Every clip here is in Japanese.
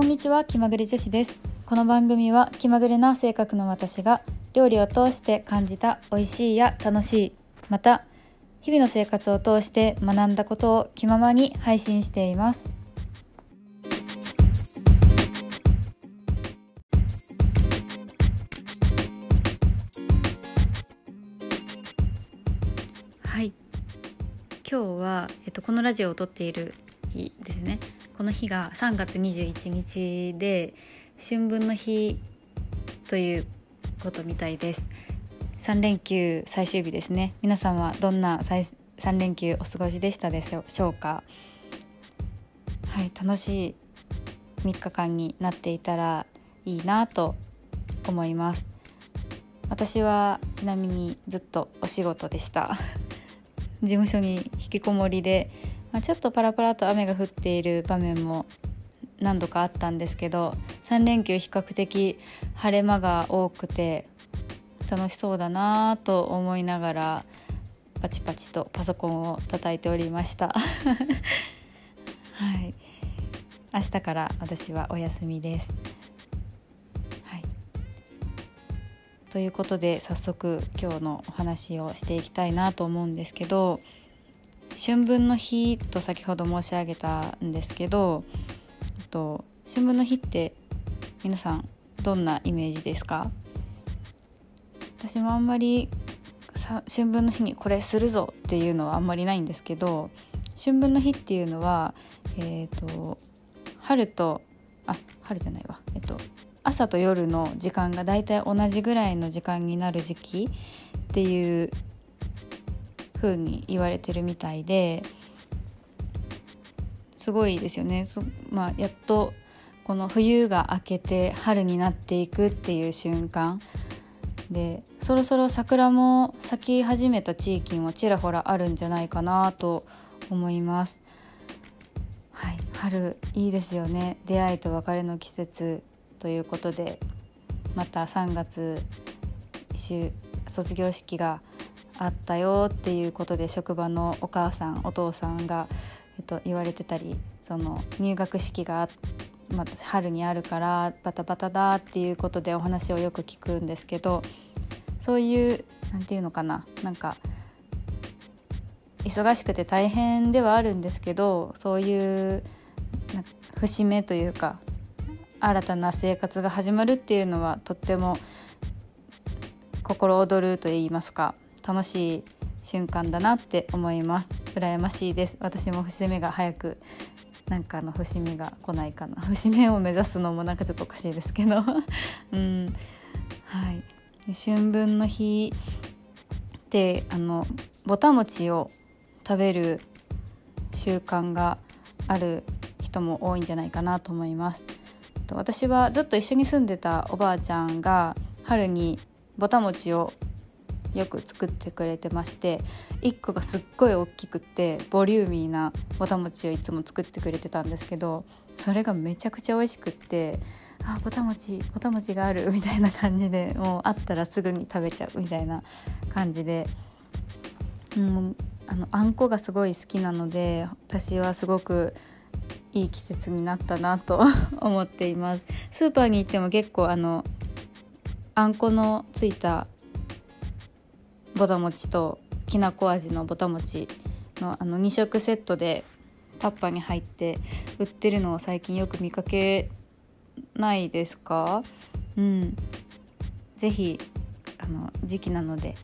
こんにちは気まぐれ女子です。この番組は気まぐれな性格の私が料理を通して感じた美味しいや楽しいまた日々の生活を通して学んだことを気ままに配信しています。はい。今日は、えっと、このラジオを撮っている日ですね。この日が3月21日で春分の日ということみたいです。3連休最終日ですね。皆さんはどんな3連休お過ごしでしたでしょうか？はい楽しい3日間になっていたらいいなと思います。私はちなみにずっとお仕事でした。事務所に引きこもりで、まあ、ちょっとパラパラと雨が降っている場面も何度かあったんですけど3連休比較的晴れ間が多くて楽しそうだなと思いながらパチパチとパソコンを叩いておりました。はい。明日から私はお休みです、はい、ということで早速今日のお話をしていきたいなと思うんですけど春分の日と先ほど申し上げたんですけどと春分の日って皆さんどんなイメージですか？私もあんまり春分の日にこれするぞっていうのはあんまりないんですけど春分の日っていうのはえっ、ー、と春とあ春じゃないわ。えっと朝と夜の時間がだいたい同じぐらいの時間になる時期っていう風に言われてるみたいですごいですよね。まあ、やっとこの冬が明けて春になっていくっていう瞬間。でそろそろ桜も咲き始めた地域もちらほらあるんじゃないかなと思います。はい、春いいですよね。出会いと別れの季節ということでまた3月卒業式があったよっていうことで職場のお母さんお父さんがえっと、言われてたりその入学式が、まあ、春にあるからバタバタだっていうことでお話をよく聞くんですけどそういう何て言うのかななんか忙しくて大変ではあるんですけどそういう節目というか新たな生活が始まるっていうのはとっても心躍ると言いますか。楽しい瞬間だなって思います。羨ましいです。私も節目が早くなんかあの節目が来ないかな。節目を目指すのもなんかちょっとおかしいですけど。うん。はい。春分の日ってあのぼた餅を食べる習慣がある人も多いんじゃないかなと思います。私はずっと一緒に住んでたおばあちゃんが春にぼた餅をよく作ってくれてまして1個がすっごい大きくってボリューミーなぼたもちをいつも作ってくれてたんですけどそれがめちゃくちゃ美味しくってあぼたもちぼたもちがあるみたいな感じでもうあったらすぐに食べちゃうみたいな感じで、うん、あのあんこがすごい好きなので私はすごくいい季節になったなと 思っています。スーパーに行っても結構あのあんこのついたぼたもちときなこ味のぼたもちのあの2色セットでタッパーに入って売ってるのを最近よく見かけないですか？うん。是非あの時期なので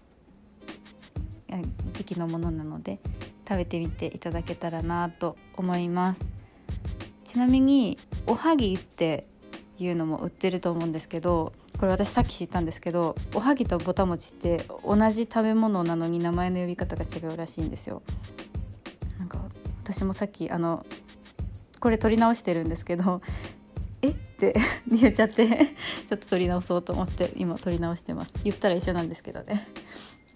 時期のものなので食べてみていただけたらなと思います。ちなみにおはぎっていうのも売ってると思うんですけどこれ私さっき知ったんですけどおはぎとぼたもちって同じ食べ物なのに名前の呼び方が違うらしいんですよ。なんか私もさっきあのこれ撮り直してるんですけどえ？って 言っちゃってちょっと撮り直そうと思って今撮り直してます。言ったら一緒なんですけどね。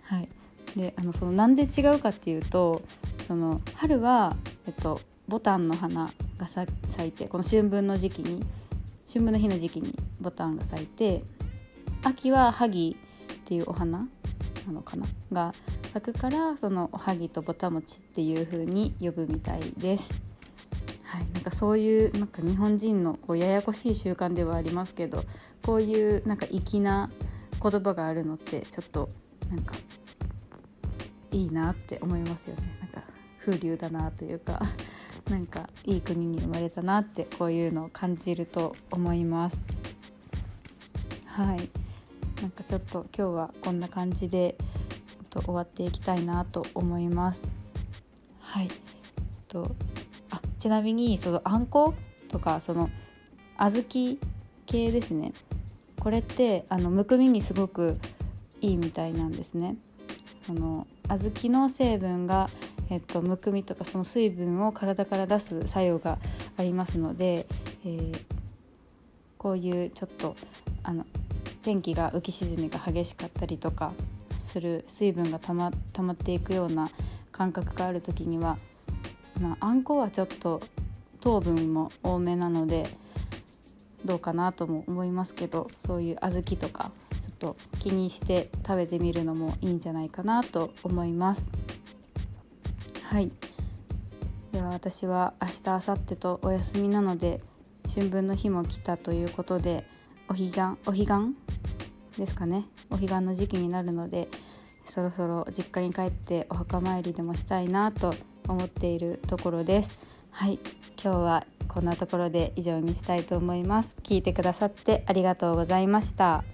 はい。であのそのなんで違うかっていうとその春は、えっと、ボタンの花が咲いてこの春分の時期に春分の日の時期にボタンが咲いて秋はハギっていうお花なのかなが咲くからそのおはぎとぼたもちっていう風に呼ぶみたいです。はい、なんかそういうなんか日本人のこうややこしい習慣ではありますけどこういうなんか粋な言葉があるのってちょっとなんかいいなって思いますよねなんか風流だなというかなんかいい国に生まれたなってこういうのを感じると思います。はい。なんかちょっと今日はこんな感じでと終わっていきたいなと思います。はい。とあちなみにそのあんことかその小豆系ですね。これってあのむくみにすごくいいみたいなんですね。あの小豆の成分がえっと、むくみとかその水分を体から出す作用がありますので、えー、こういうちょっとあの天気が浮き沈みが激しかったりとかする水分がたま溜まっていくような感覚がある時には、まあ、あんこはちょっと糖分も多めなのでどうかなとも思いますけどそういう小豆とかちょっと気にして食べてみるのもいいんじゃないかなと思います。はい。では私は明日明後日とお休みなので春分の日も来たということでお彼岸お彼岸ですかね。お彼岸の時期になるのでそろそろ実家に帰ってお墓参りでもしたいなと思っているところです。はい。今日はこんなところで以上にしたいと思います。聞いてくださってありがとうございました。